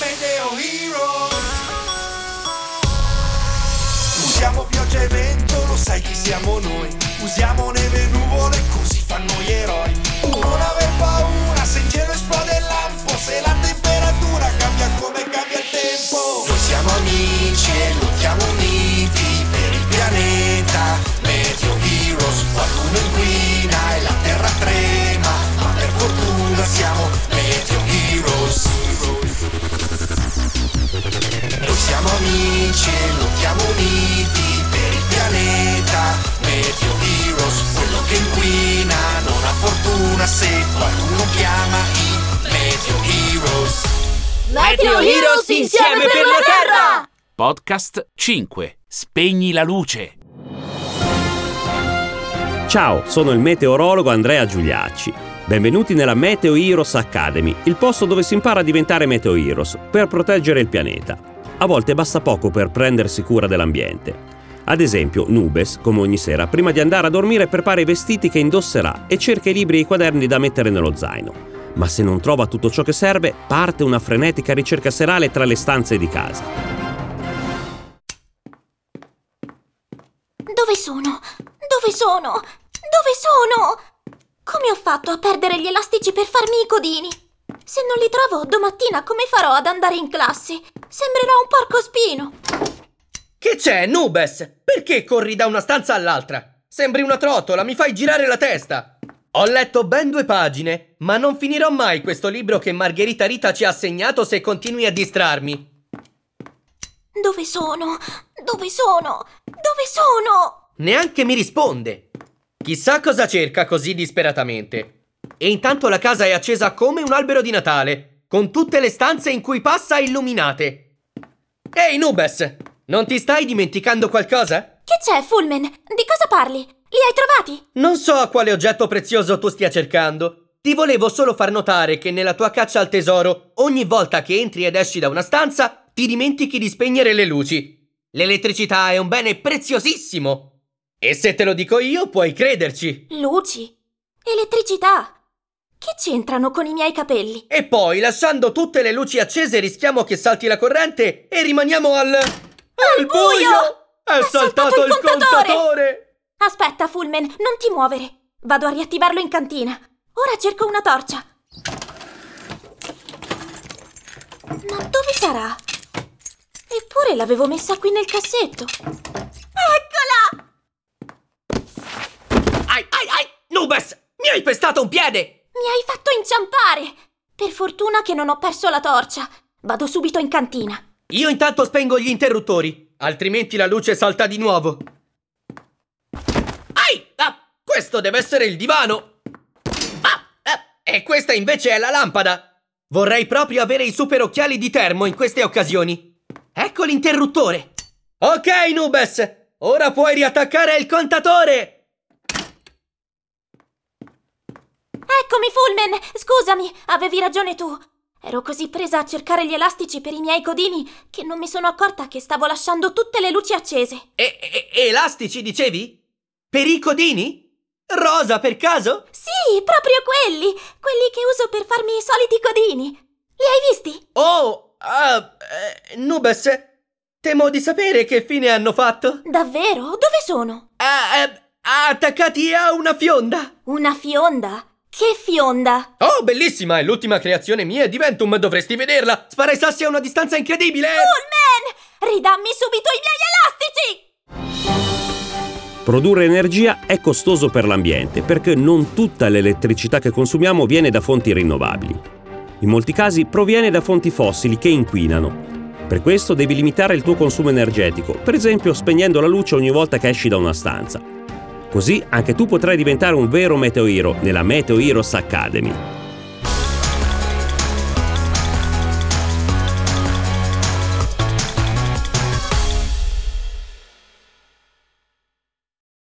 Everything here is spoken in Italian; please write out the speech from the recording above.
Meteo Heroes. Usiamo pioggia e vento, lo sai chi siamo noi. Usiamo neve e nuvole, così fanno gli eroi. Non aver paura se in cielo esplode il lampo, se la temperatura cambia come cambia il tempo. Noi siamo amici e lottiamo Meteo Heroes insieme per la Terra! Podcast 5. Spegni la luce. Ciao, sono il meteorologo Andrea Giuliacci. Benvenuti nella Meteo Heroes Academy, il posto dove si impara a diventare Meteo Heroes per proteggere il pianeta. A volte basta poco per prendersi cura dell'ambiente. Ad esempio, Nubes, come ogni sera, prima di andare a dormire prepara i vestiti che indosserà e cerca i libri e i quaderni da mettere nello zaino. Ma se non trova tutto ciò che serve, parte una frenetica ricerca serale tra le stanze di casa. Dove sono? Dove sono? Dove sono? Come ho fatto a perdere gli elastici per farmi i codini? Se non li trovo, domattina come farò ad andare in classe? Sembrerò un porco spino. Che c'è, Nubes? Perché corri da una stanza all'altra? Sembri una trottola, mi fai girare la testa. Ho letto ben due pagine, ma non finirò mai questo libro che Margherita Rita ci ha assegnato se continui a distrarmi. Dove sono? Dove sono? Dove sono? Neanche mi risponde. Chissà cosa cerca così disperatamente. E intanto la casa è accesa come un albero di Natale, con tutte le stanze in cui passa illuminate. Ehi, Nubes! Non ti stai dimenticando qualcosa? C'è, Fulmen? Di cosa parli? Li hai trovati? Non so a quale oggetto prezioso tu stia cercando. Ti volevo solo far notare che nella tua caccia al tesoro, ogni volta che entri ed esci da una stanza, ti dimentichi di spegnere le luci. L'elettricità è un bene preziosissimo. E se te lo dico io, puoi crederci. Luci? Elettricità? Che c'entrano con i miei capelli? E poi, lasciando tutte le luci accese, rischiamo che salti la corrente e rimaniamo al... Al buio! È, È saltato, saltato il contatore! contatore! Aspetta, Fulmen, non ti muovere. Vado a riattivarlo in cantina. Ora cerco una torcia. Ma dove sarà? Eppure l'avevo messa qui nel cassetto. Eccola! Ai, ai, ai! Nubes! Mi hai pestato un piede! Mi hai fatto inciampare! Per fortuna che non ho perso la torcia. Vado subito in cantina. Io intanto spengo gli interruttori, altrimenti la luce salta di nuovo. Ai! Ah, questo deve essere il divano! Ah, ah, e questa invece è la lampada! Vorrei proprio avere i super occhiali di termo in queste occasioni. Ecco l'interruttore! Ok, Nubes! Ora puoi riattaccare il contatore! Eccomi, Fulmen! Scusami, avevi ragione tu. Ero così presa a cercare gli elastici per i miei codini che non mi sono accorta che stavo lasciando tutte le luci accese. E, e- elastici, dicevi? Per i codini? Rosa, per caso? Sì, proprio quelli! Quelli che uso per farmi i soliti codini. Li hai visti? Oh, ah, eh, Nubes, temo di sapere che fine hanno fatto. Davvero? Dove sono? Ah, eh, attaccati a una fionda. Una fionda? Che fionda? Oh, bellissima, è l'ultima creazione mia e Diventum, dovresti vederla. Spara i sassi a una distanza incredibile. Fulmen! Ridammi subito i miei elastici! Produrre energia è costoso per l'ambiente perché non tutta l'elettricità che consumiamo viene da fonti rinnovabili. In molti casi proviene da fonti fossili che inquinano. Per questo devi limitare il tuo consumo energetico, per esempio spegnendo la luce ogni volta che esci da una stanza. Così anche tu potrai diventare un vero Meteo Hero nella Meteo Heroes Academy.